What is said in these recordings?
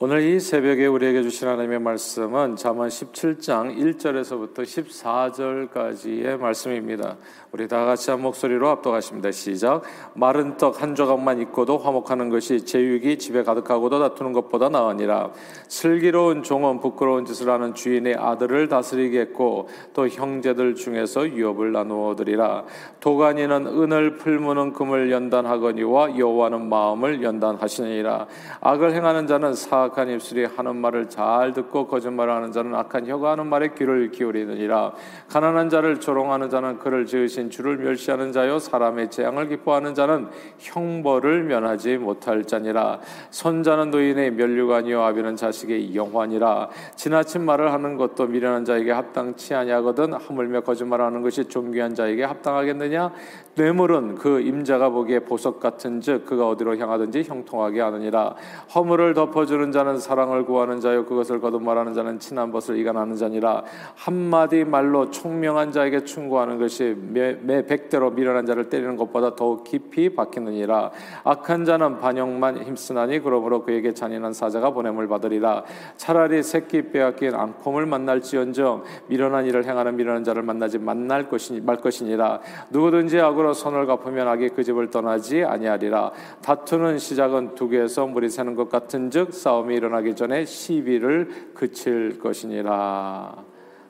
오늘 이 새벽에 우리에게 주신 하나님의 말씀은 잠언 17장 1절에서부터 14절까지의 말씀입니다. 우리 다 같이 한 목소리로 압도하십니다. 시작. 마른 떡 한 조각만 있고도 화목하는 것이 제육이 집에 가득하고도 다투는 것보다 나으니라. 슬기로운 종은 부끄러운 짓을 하는 주인의 아들을 다스리겠고 또 형제들 중에서 유업을 나누어 얻으리라. 도가니는 은을 풀무는 금을 연단하거니와 여호와는 마음을 연단하시니라. 악을 행하는 자는 사 악한 입술이 하는 말을 잘 듣고 거짓말하는 자는 악한 혀가 하는 말에 귀를 기울이느니라. 가난한 자를 조롱하는 자는 그를 지으신 주를 멸시하는 자요 사람의 재앙을 기뻐하는 자는 형벌을 면하지 못할 자니라. 손자는 노인의 멸류관이요 아비는 자식의 영환이라. 지나친 말을 하는 것도 미련한 자에게 합당치 아니하거든 하물며 거짓말하는 것이 존귀한 자에게 합당하겠느냐? 뇌물은 그 임자가 보기에 보석 같은즉 그가 어디로 향하든지 형통하게 하느니라. 허물을 덮어주는 자는 사랑을 구하는 자요 그것을 거듭 말하는 자는 친한 것을 이간하는 자니라. 한마디 말로 총명한 자에게 충고하는 것이 매, 매 백대로 미련한 자를 때리는 것보다 더욱 깊이 박히느니라. 악한 자는 반역만 힘쓰나니 그러므로 그에게 잔인한 사자가 보냄을 받으리라. 차라리 새끼 빼앗긴 앙콤을 만날지언정 미련한 일을 행하는 미련한 자를 만나지 만날 것이니 말 것이니라. 누구든지 악으로 손을 갚으면 악이 그 집을 떠나지 아니하리라. 다투는 시작은 두 개에서 물이 새는 것 같은즉 싸움 이 일어나기 전에 시비를 그칠 것이니라.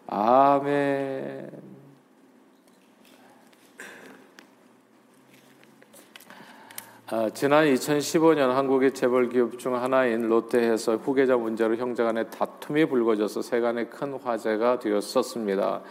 아멘. 아, 지난 2015년 한국의 재벌 기업 중 하나인 롯데에서 후계자 문제로 형제 간의 다툼이 불거져서 세간의 큰 화제가 되었었습니다.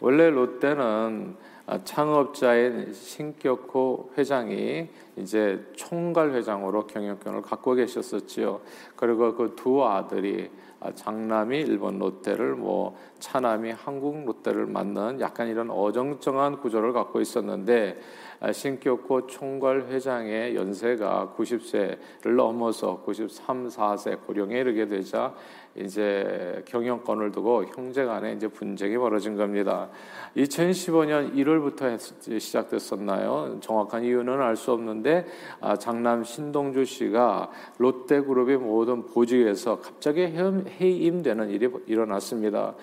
원래 롯데는 아, 창업자인 신격호 회장이 이제 총괄 회장으로 경영권을 갖고 계셨었지요. 그리고 그 두 아들이 아, 장남이 일본 롯데를 뭐 차남이 한국 롯데를 맡는 약간 이런 어정쩡한 구조를 갖고 있었는데 아, 신격호 총괄 회장의 연세가 90세를 넘어서 93, 4세 고령에 이르게 되자 이제 경영권을 두고 형제 간에 이제 분쟁이 벌어진 겁니다. 2015년 1월부터 시작됐었나요? 정확한 이유는 알 수 없는데 아, 장남 신동주 씨가 롯데그룹의 모든 보직에서 갑자기 해임되는 일이 일어났습니다.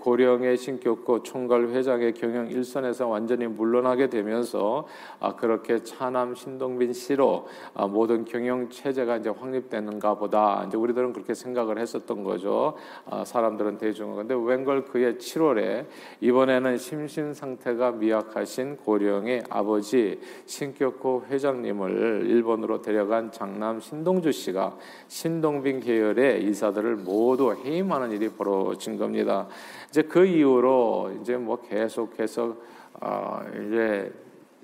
고령의 신격고 총괄 회장의 경영 일선에서 완전히 물러나게 되면서 아, 그렇게 차남 신동빈 씨로 아, 모든 경영 체제가 이제 확립되는가 보다 이제 우리들은 그렇게 생각을 했었던 거죠. 아, 사람들은 대중은 근데 웬걸 그의 7월에 이번에는 심신 상태가 미약하신 고령의 아버지 신격호 회장님을 일본으로 데려간 장남 신동주 씨가 신동빈 계열의 이사들을 모두 해임하는 일이 벌어진 겁니다. 이제 그 이후로 이제 뭐 계속해서 어 이제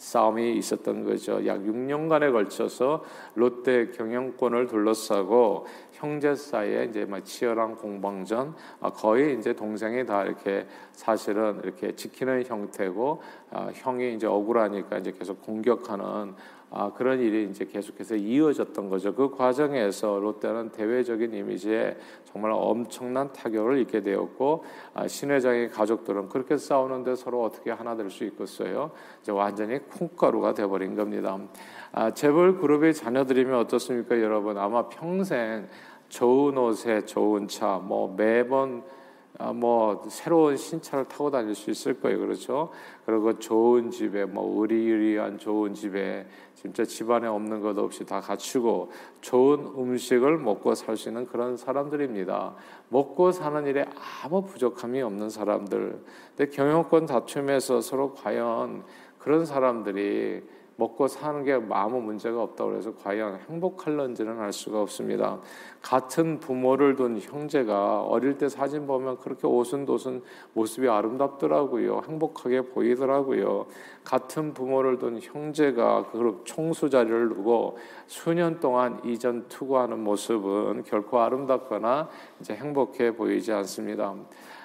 싸움이 있었던 거죠. 약 6년간에 걸쳐서 롯데 경영권을 둘러싸고 형제 사이에 이제 막 치열한 공방전, 아, 거의 이제 동생이 다 이렇게 사실은 이렇게 지키는 형태고 아, 형이 이제 억울하니까 이제 계속 공격하는 아, 그런 일이 이제 계속해서 이어졌던 거죠. 그 과정에서 롯데는 대외적인 이미지에 정말 엄청난 타격을 입게 되었고 아, 신 회장의 가족들은 그렇게 싸우는데 서로 어떻게 하나 될 수 있겠어요? 이제 완전히 콩가루가 돼버린 겁니다. 아, 재벌 그룹의 자녀들이면 어떻습니까, 여러분? 아마 평생 좋은 옷에 좋은 차, 뭐 매번 아, 뭐 새로운 신차를 타고 다닐 수 있을 거예요, 그렇죠? 그리고 좋은 집에 뭐 의리의리한 좋은 집에 진짜 집안에 없는 것 없이 다 갖추고 좋은 음식을 먹고 살 수 있는 그런 사람들입니다. 먹고 사는 일에 아무 부족함이 없는 사람들. 근데 경영권 다툼에서 서로 과연 그런 사람들이 먹고 사는 게 아무 문제가 없다고 해서 과연 행복할런지는 알 수가 없습니다. 같은 부모를 둔 형제가 어릴 때 사진 보면 그렇게 오순도순 모습이 아름답더라고요. 행복하게 보이더라고요. 같은 부모를 둔 형제가 그 총수 자리를 두고 수년 동안 이전 투구하는 모습은 결코 아름답거나 이제 행복해 보이지 않습니다.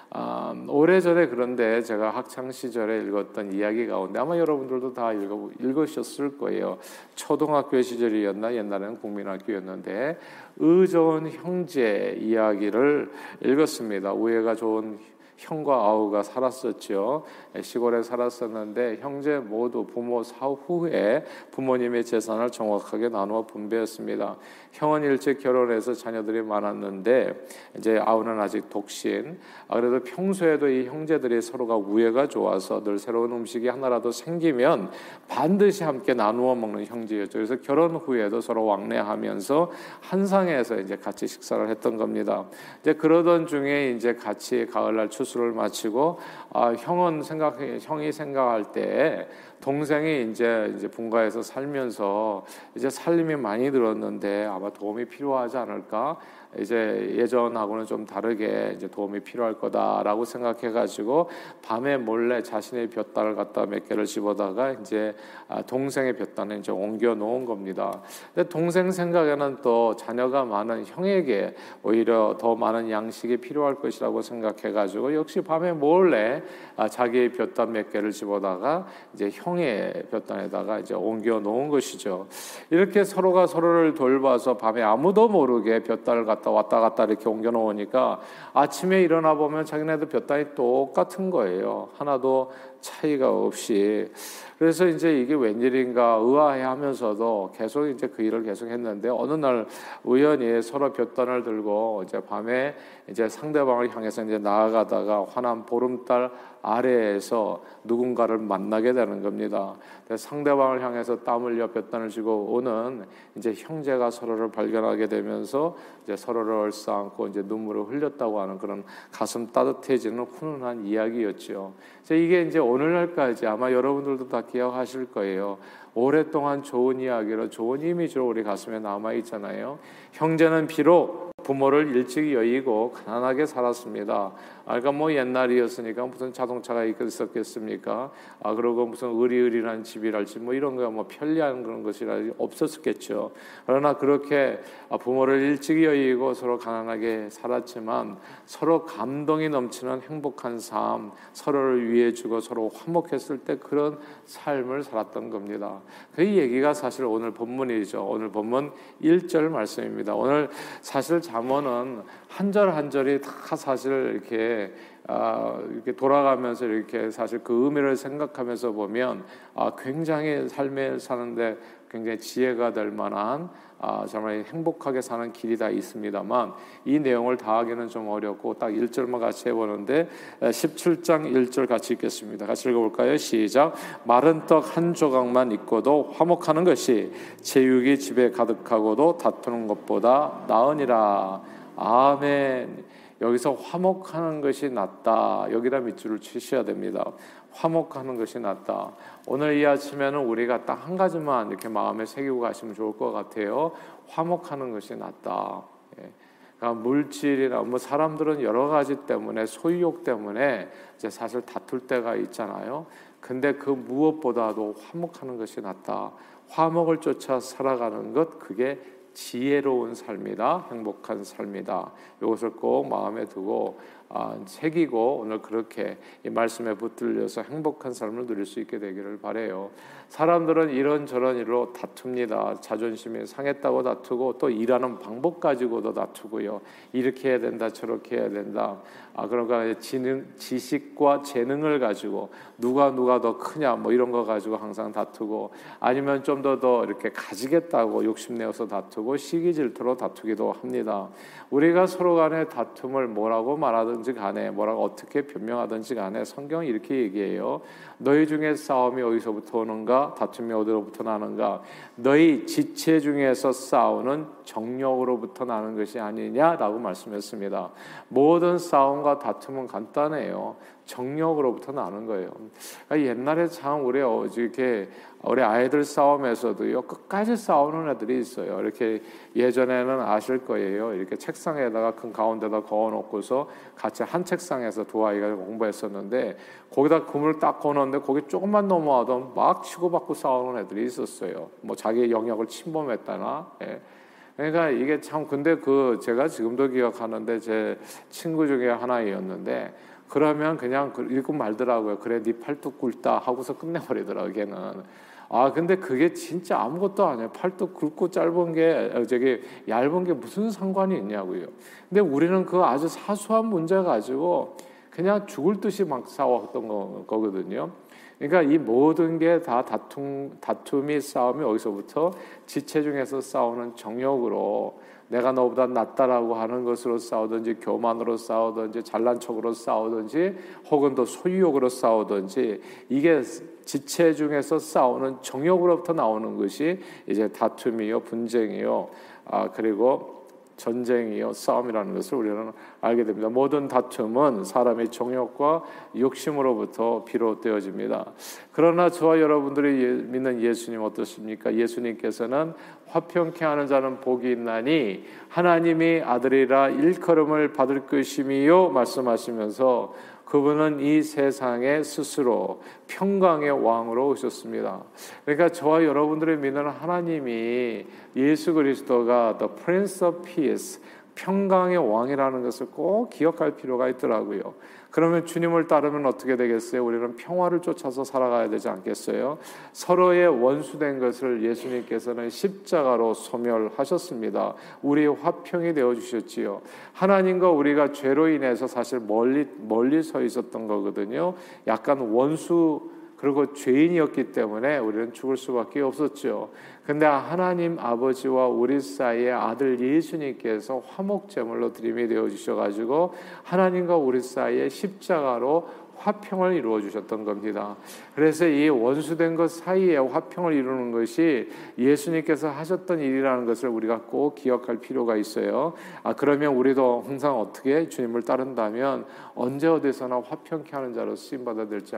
아, 오래전에 그런데 제가 학창 시절에 읽었던 이야기 가운데 아마 여러분들도 다 읽어, 읽으셨을 거예요. 초등학교 시절이었나 옛날에는 국민학교였는데 의좋은 형제 이야기를 읽었습니다. 우애가 좋은 형과 아우가 살았었죠. 시골에 살았었는데 형제 모두 부모 사후 후에 부모님의 재산을 정확하게 나누어 분배했습니다. 형은 일찍 결혼해서 자녀들이 많았는데 이제 아우는 아직 독신. 아, 그래도 평소에도 이 형제들이 서로가 우애가 좋아서 늘 새로운 음식이 하나라도 생기면 반드시 함께 나누어 먹는 형제였죠. 그래서 결혼 후에도 서로 왕래하면서 한상에서 이제 같이 식사를 했던 겁니다. 이제 그러던 중에 이제 같이 가을날 추 수를 마치고 아, 형은 생각 형이 생각할 때 동생이 이제 이제 분가에서 살면서 이제 살림이 많이 들었는데 아마 도움이 필요하지 않을까 이제 예전하고는 좀 다르게 이제 도움이 필요할 거다라고 생각해가지고 밤에 몰래 자신의 볕단을 갖다 몇 개를 집어다가 이제 아, 동생의 볕단에 이제 옮겨 놓은 겁니다. 근데 동생 생각에는 또 자녀가 많은 형에게 오히려 더 많은 양식이 필요할 것이라고 생각해가지고 역시 밤에 몰래 아, 자기의 볕단 몇 개를 집어다가 이제 형의 볕단에다가 이제 옮겨 놓은 것이죠. 이렇게 서로가 서로를 돌봐서 밤에 아무도 모르게 볕단을 갖다 왔다 갔다 이렇게 옮겨 놓으니까 아침에 일어나 보면 자기네들 볕단이 똑같은 거예요. 하나도 차이가 없이. 그래서 이제 이게 웬일인가 의아해 하면서도 계속 이제 그 일을 계속 했는데 어느 날 우연히 서로 볕단을 들고 이제 밤에 이제 상대방을 향해서 이제 나아가다가 환한 보름달 아래에서 누군가를 만나게 되는 겁니다. 상대방을 향해서 땀 흘려 볕단을 쥐고 오는 이제 형제가 서로를 발견하게 되면서 이제 서로를 얼싸안고 이제 눈물을 흘렸다고 하는 그런 가슴 따뜻해지는 훈훈한 이야기였죠. 이게 이제 오늘날까지 아마 여러분들도 다 기억하실 거예요. 오랫동안 좋은 이야기로 좋은 이미지로 우리 가슴에 남아 있잖아요. 형제는 비록 부모를 일찍 여의고 가난하게 살았습니다. 아, 그러니까 뭐 옛날이었으니까 무슨 자동차가 있었겠습니까? 아, 그리고 무슨 의리의리한 집이랄지 뭐 이런 거 뭐 편리한 그런 것이라 없었겠죠. 그러나 그렇게 부모를 일찍 여의고 서로 가난하게 살았지만 서로 감동이 넘치는 행복한 삶, 서로를 위해 주고 서로 화목했을 때 그런 삶을 살았던 겁니다. 그 얘기가 사실 오늘 본문이죠. 오늘 본문 1절 말씀입니다. 오늘 사실 잠언은 한 절 한 절이 다 사실 이렇게 아, 이렇게 돌아가면서 이렇게 사실 그 의미를 생각하면서 보면 아, 굉장히 삶에 사는데 굉장히 지혜가 될 만한 아, 정말 행복하게 사는 길이 다 있습니다만 이 내용을 다 하기는 좀 어렵고 딱 1절만 같이 해보는데 17장 1절 같이 읽겠습니다. 같이 읽어볼까요? 시작 마른 떡 한 조각만 있고도 화목하는 것이 제육이 집에 가득하고도 다투는 것보다 나으니라 아멘 여기서 화목하는 것이 낫다. 여기다 밑줄을 치셔야 됩니다. 화목하는 것이 낫다. 오늘 이 아침에는 우리가 딱 한 가지만 이렇게 마음에 새기고 가시면 좋을 것 같아요. 화목하는 것이 낫다. 예. 그러니까 물질이나 뭐 사람들은 여러 가지 때문에 소유욕 때문에 이제 사실 다툴 때가 있잖아요. 근데 그 무엇보다도 화목하는 것이 낫다. 화목을 쫓아 살아가는 것 그게 지혜로운 삶이다, 행복한 삶이다. 이것을 꼭 마음에 두고 아, 새기고 오늘 그렇게 이 말씀에 붙들려서 행복한 삶을 누릴 수 있게 되기를 바래요. 사람들은 이런저런 일로 다툽니다. 자존심이 상했다고 다투고 또 일하는 방법 가지고도 다투고요. 이렇게 해야 된다, 저렇게 해야 된다. 아 그러니까 지능, 지식과 재능을 가지고 누가 누가 더 크냐 뭐 이런 거 가지고 항상 다투고 아니면 좀 더더 더 이렇게 가지겠다고 욕심내어서 다투고 시기 질투로 다투기도 합니다. 우리가 서로 간에 다툼을 뭐라고 말하든지 간에 뭐라고 어떻게 변명하든지 간에 성경이 이렇게 얘기해요. 너희 중에 싸움이 어디서부터 오는가? 다툼이 어디로부터 나는가? 너희 지체 중에서 싸우는 정력으로부터 나는 것이 아니냐라고 말씀했습니다. 모든 싸움과 다툼은 간단해요. 정력으로부터 나는 거예요. 그러니까 옛날에 참 우리 어, 이렇게 우리 아이들 싸움에서도요 끝까지 싸우는 애들이 있어요. 이렇게 예전에는 아실 거예요. 이렇게 책상에다가 큰 가운데다 거어놓고서 같이 한 책상에서 두 아이가 공부했었는데 거기다 금을 딱 거놓는데 거기 조금만 넘어와도 막 치고받고 싸우는 애들이 있었어요. 뭐 자기의 영역을 침범했다나. 예. 그러니까 이게 참 근데 그 제가 지금도 기억하는데 제 친구 중에 하나였는데 그러면 그냥 읽고 말더라고요. 그래 네 팔뚝 굵다 하고서 끝내버리더라고요. 걔는. 아 근데 그게 진짜 아무것도 아니에요. 팔뚝 굵고 짧은 게 어, 저기 얇은 게 무슨 상관이 있냐고요. 근데 우리는 그 아주 사소한 문제 가지고 그냥 죽을 듯이 막 싸웠던 거, 거거든요. 그러니까 이 모든 게 다 다툼, 다툼이 싸움이 어디서부터 지체 중에서 싸우는 정욕으로 내가 너보다 낫다라고 하는 것으로 싸우든지 교만으로 싸우든지 잘난 척으로 싸우든지 혹은 또 소유욕으로 싸우든지 이게 지체 중에서 싸우는 정욕으로부터 나오는 것이 이제 다툼이요 분쟁이요. 아 그리고 전쟁이요 싸움이라는 것을 우리는 알게 됩니다. 모든 다툼은 사람의 정욕과 욕심으로부터 비롯되어집니다. 그러나 저와 여러분들이 예, 믿는 예수님 어떻습니까? 예수님께서는 화평케 하는 자는 복이 있나니 하나님이 아들이라 일컬음을 받을 것임이요 말씀하시면서 그분은 이 세상에 스스로 평강의 왕으로 오셨습니다. 그러니까 저와 여러분들의 믿는 하나님이 예수 그리스도가 the Prince of Peace, 평강의 왕이라는 것을 꼭 기억할 필요가 있더라고요. 그러면 주님을 따르면 어떻게 되겠어요? 우리는 평화를 쫓아서 살아가야 되지 않겠어요? 서로의 원수된 것을 예수님께서는 십자가로 소멸하셨습니다. 우리의 화평이 되어 주셨지요. 하나님과 우리가 죄로 인해서 사실 멀리 멀리 서 있었던 거거든요. 약간 원수 그리고 죄인이었기 때문에 우리는 죽을 수밖에 없었죠. 근데 하나님 아버지와 우리 사이에 아들 예수님께서 화목제물로 드림이 되어 주셔 가지고 하나님과 우리 사이에 십자가로 화평을 이루어 주셨던 겁니다. 그래서 이 원수된 것 사이에 화평을 이루는 것이 예수님께서 하셨던 일이라는 것을 우리가 꼭 기억할 필요가 있어요. 아 그러면 우리도 항상 어떻게 주님을 따른다면 언제 어디서나 화평케 하는 자로 쓰임 받아야 될지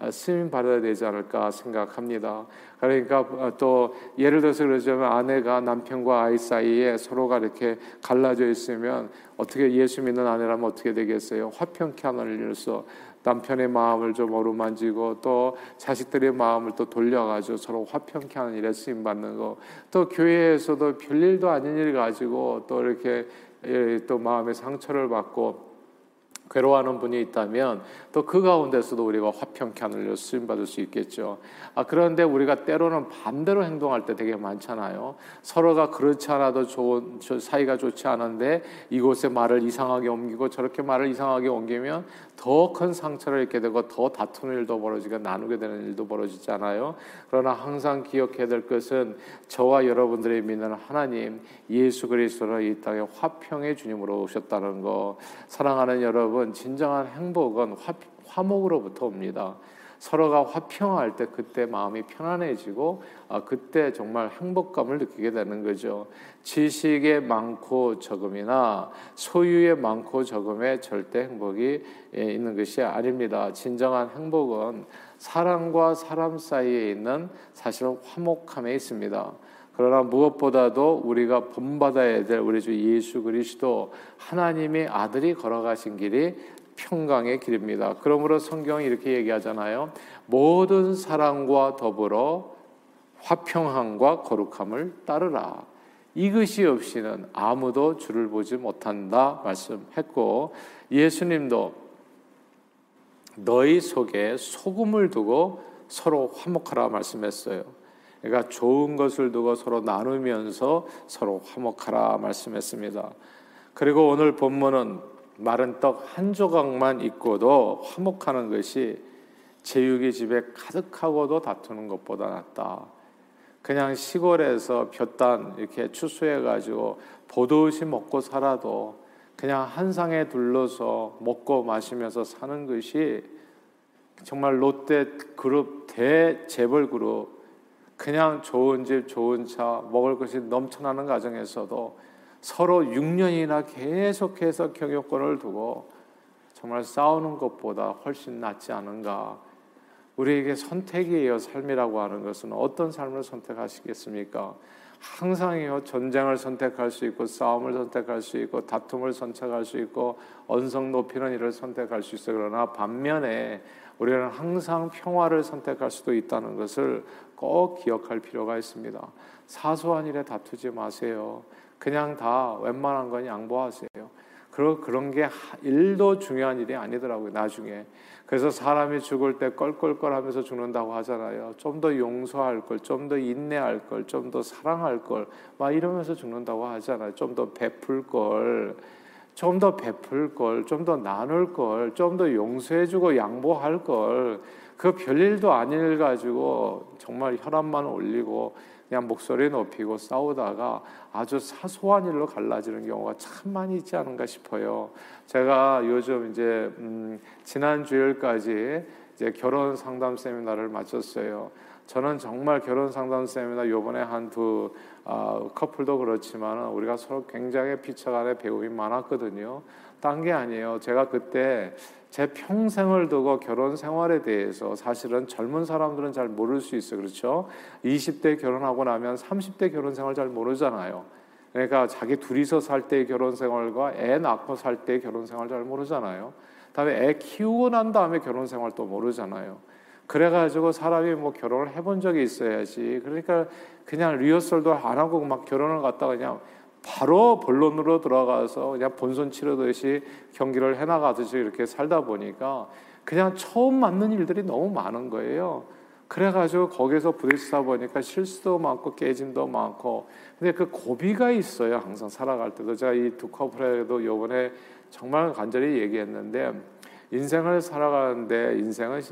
아, 쓰임 받아야 되지 않을까 생각합니다. 그러니까 어, 또 예를 들어서 그러자면 아내가 남편과 아이 사이에 서로가 이렇게 갈라져 있으면 어떻게 예수 믿는 아내라면 어떻게 되겠어요? 화평케 하는 일로서 남편의 마음을 좀 어루만지고 또 자식들의 마음을 또 돌려가지고 서로 화평케 하는 일에 쓰임 받는 거. 또 교회에서도 별일도 아닌 일 가지고 또 이렇게 예, 또 마음의 상처를 받고 괴로워하는 분이 있다면 또 그 가운데서도 우리가 화평케 하늘로 쓰임 받을 수 있겠죠. 아 그런데 우리가 때로는 반대로 행동할 때 되게 많잖아요. 서로가 그렇지 않아도 좋은 사이가 좋지 않은데 이곳에 말을 이상하게 옮기고 저렇게 말을 이상하게 옮기면 더 큰 상처를 입게 되고 더 다투는 일도 벌어지고 나누게 되는 일도 벌어지지 않아요. 그러나 항상 기억해야 될 것은 저와 여러분들이 믿는 하나님 예수 그리스도를 이 땅에 화평의 주님으로 오셨다는 거 사랑하는 여러분 여러분 진정한 행복은 화, 화목으로부터 옵니다. 서로가 화평할 때 그때 마음이 편안해지고 아, 그때 정말 행복감을 느끼게 되는 거죠. 지식의 많고 적음이나 소유의 많고 적음에 절대 행복이 예, 있는 것이 아닙니다. 진정한 행복은 사람과 사람 사이에 있는 사실 화목함에 있습니다. 그러나 무엇보다도 우리가 본받아야 될 우리 주 예수 그리스도 하나님의 아들이 걸어가신 길이 평강의 길입니다. 그러므로 성경이 이렇게 얘기하잖아요. 모든 사랑과 더불어 화평함과 거룩함을 따르라. 이것이 없이는 아무도 주를 보지 못한다 말씀했고 예수님도 너희 속에 소금을 두고 서로 화목하라 말씀했어요. 그러니까 좋은 것을 두고 서로 나누면서 서로 화목하라 말씀했습니다. 그리고 오늘 본문은 마른 떡 한 조각만 있고도 화목하는 것이 제육이 집에 가득하고도 다투는 것보다 낫다. 그냥 시골에서 볕단 이렇게 추수해 가지고 보듯이 먹고 살아도 그냥 한 상에 둘러서 먹고 마시면서 사는 것이 정말 롯데 그룹 대재벌 그룹 그냥 좋은 집, 좋은 차, 먹을 것이 넘쳐나는 가정에서도 서로 6년이나 계속해서 경영권을 두고 정말 싸우는 것보다 훨씬 낫지 않은가. 우리에게 선택이에요. 삶이라고 하는 것은 어떤 삶을 선택하시겠습니까? 항상이요. 전쟁을 선택할 수 있고 싸움을 선택할 수 있고 다툼을 선택할 수 있고 언성 높이는 일을 선택할 수 있어요. 그러나 반면에 우리는 항상 평화를 선택할 수도 있다는 것을 꼭 기억할 필요가 있습니다. 사소한 일에 다투지 마세요. 그냥 다 웬만한 건 양보하세요. 그러, 그런 게 일도 중요한 일이 아니더라고요, 나중에. 그래서 사람이 죽을 때 껄껄껄 하면서 죽는다고 하잖아요. 좀 더 용서할 걸, 좀 더 인내할 걸, 좀 더 사랑할 걸, 막 이러면서 죽는다고 하잖아요. 좀 더 베풀 걸. 좀 더 베풀 걸, 좀 더 나눌 걸, 좀 더 용서해주고 양보할 걸, 그 별일도 아닐 가지고 정말 혈압만 올리고 그냥 목소리 높이고 싸우다가 아주 사소한 일로 갈라지는 경우가 참 많이 있지 않은가 싶어요. 제가 요즘 이제 음, 지난 주일까지 이제 결혼 상담 세미나를 마쳤어요. 저는 정말 결혼 상담 세미나 요번에 한두 어, 커플도 그렇지만 우리가 서로 굉장히 피처간의 배움이 많았거든요. 딴 게 아니에요. 제가 그때 제 평생을 두고 결혼 생활에 대해서 사실은 젊은 사람들은 잘 모를 수 있어요. 그렇죠? 20대 결혼하고 나면 30대 결혼 생활 잘 모르잖아요. 그러니까 자기 둘이서 살 때의 결혼 생활과 애 낳고 살 때의 결혼 생활 잘 모르잖아요. 다음에 애 키우고 난 다음에 결혼 생활 또 모르잖아요. 그래가지고 사람이 뭐 결혼을 해본 적이 있어야지. 그러니까 그냥 리허설도 안 하고 막 결혼을 갖다가 그냥 바로 본론으로 들어가서 그냥 본선 치르듯이 경기를 해나가듯이 이렇게 살다 보니까 그냥 처음 맞는 일들이 너무 많은 거예요. 그래가지고 거기서 부딪히다 보니까 실수도 많고 깨짐도 많고 근데 그 고비가 있어요 항상 살아갈 때도 제가 이 두 커플에도 요번에 정말 간절히 얘기했는데 인생을 살아가는데 인생은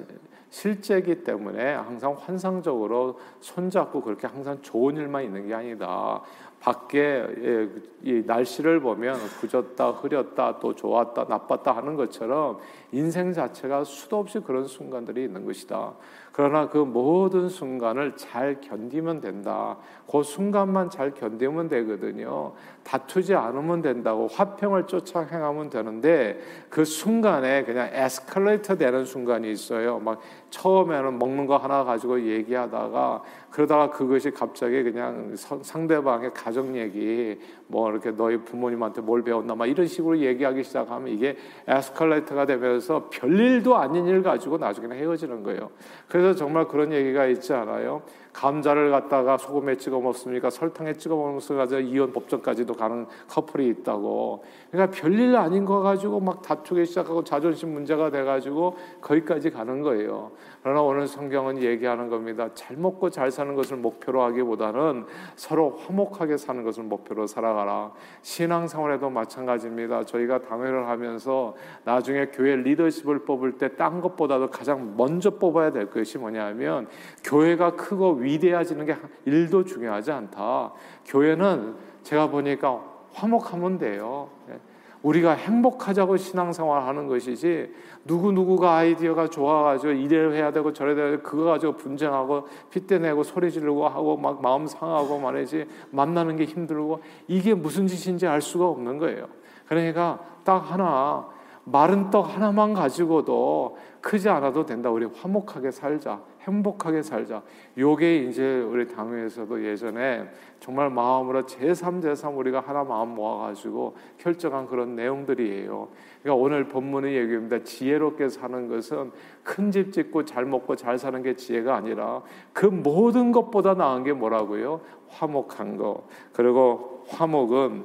실제이기 때문에 항상 환상적으로 손잡고 그렇게 항상 좋은 일만 있는 게 아니다. 밖에 예, 이 날씨를 보면 굳었다 흐렸다 또 좋았다 나빴다 하는 것처럼 인생 자체가 수도 없이 그런 순간들이 있는 것이다. 그러나 그 모든 순간을 잘 견디면 된다. 그 순간만 잘 견디면 되거든요. 다투지 않으면 된다고 화평을 쫓아 행하면 되는데 그 순간에 그냥 에스컬레이터 되는 순간이 있어요. 막 처음에는 먹는 거 하나 가지고 얘기하다가 그러다가 그것이 갑자기 그냥 상대방의 가정 얘기 뭐 이렇게 너희 부모님한테 뭘 배웠나 막 이런 식으로 얘기하기 시작하면 이게 에스컬레이터가 되면서 별일도 아닌 일 가지고 나중에는 헤어지는 거예요. 그래서 정말 그런 얘기가 있지 않아요? 감자를 갖다가 소금에 찍어 먹습니까? 설탕에 찍어 먹으면서 가지고 이혼 법정까지도 가는 커플이 있다고. 그러니까 별일 아닌 거 가지고 막 다투기 시작하고 자존심 문제가 돼 가지고 거기까지 가는 거예요. 그러나 오늘 성경은 얘기하는 겁니다. 잘 먹고 잘 사는 것을 목표로 하기보다는 서로 화목하게 사는 것을 목표로 살아가라. 신앙생활에도 마찬가지입니다. 저희가 당회를 하면서 나중에 교회 리더십을 뽑을 때 딴 것보다도 가장 먼저 뽑아야 될 것이 뭐냐면 교회가 크고 위대해지는 게 일도 중요하지 않다. 교회는 제가 보니까 화목하면 돼요. 예. 우리가 행복하자고 신앙생활 하는 것이지 누구 누구가 아이디어가 좋아가지고 이래를 해야 되고 저래 되고 그거 가지고 분쟁하고 핏대내고 소리 지르고 하고 막 마음 상하고 말이지 만나는 게 힘들고 이게 무슨 짓인지 알 수가 없는 거예요. 그러니까 딱 하나 마른 떡 하나만 가지고도 크지 않아도 된다. 우리 화목하게 살자. 행복하게 살자. 요게 이제 우리 당회에서도 예전에 정말 마음으로 제3, 제3 우리가 하나 마음 모아가지고 결정한 그런 내용들이에요. 그러니까 오늘 본문의 얘기입니다. 지혜롭게 사는 것은 큰 집 짓고 잘 먹고 잘 사는 게 지혜가 아니라 그 모든 것보다 나은 게 뭐라고요? 화목한 거. 그리고 화목은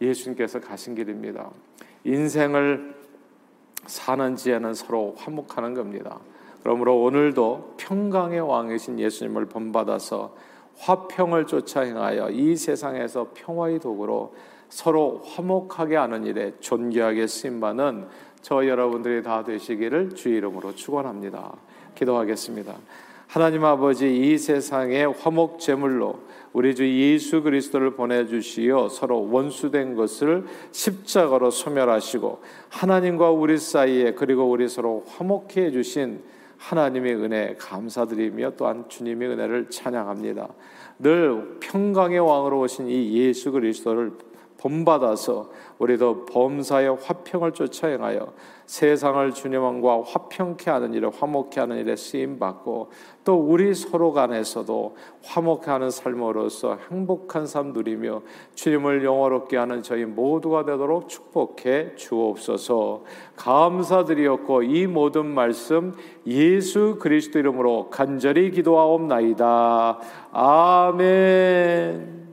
예수님께서 가신 길입니다. 인생을 사는 지혜는 서로 화목하는 겁니다. 그러므로 오늘도 평강의 왕이신 예수님을 본받아서 화평을 쫓아 행하여 이 세상에서 평화의 도구로 서로 화목하게 하는 일에 존귀하게 쓰임받는 저 여러분들이 다 되시기를 주 이름으로 축원합니다. 기도하겠습니다. 하나님 아버지 이 세상의 화목 제물로 우리 주 예수 그리스도를 보내 주시어 서로 원수된 것을 십자가로 소멸하시고 하나님과 우리 사이에 그리고 우리 서로 화목해 주신 하나님의 은혜 감사드리며 또한 주님의 은혜를 찬양합니다. 늘 평강의 왕으로 오신 이 예수 그리스도를 본받아서 우리도 범사의 화평을 쫓아 행하여 세상을 주님과 화평케 하는 일에 화목케 하는 일에 쓰임 받고 또 우리 서로 간에서도 화목케 하는 삶으로서 행복한 삶 누리며 주님을 영화롭게 하는 저희 모두가 되도록 축복해 주옵소서. 감사드리었고 이 모든 말씀 예수 그리스도 이름으로 간절히 기도하옵나이다. 아멘.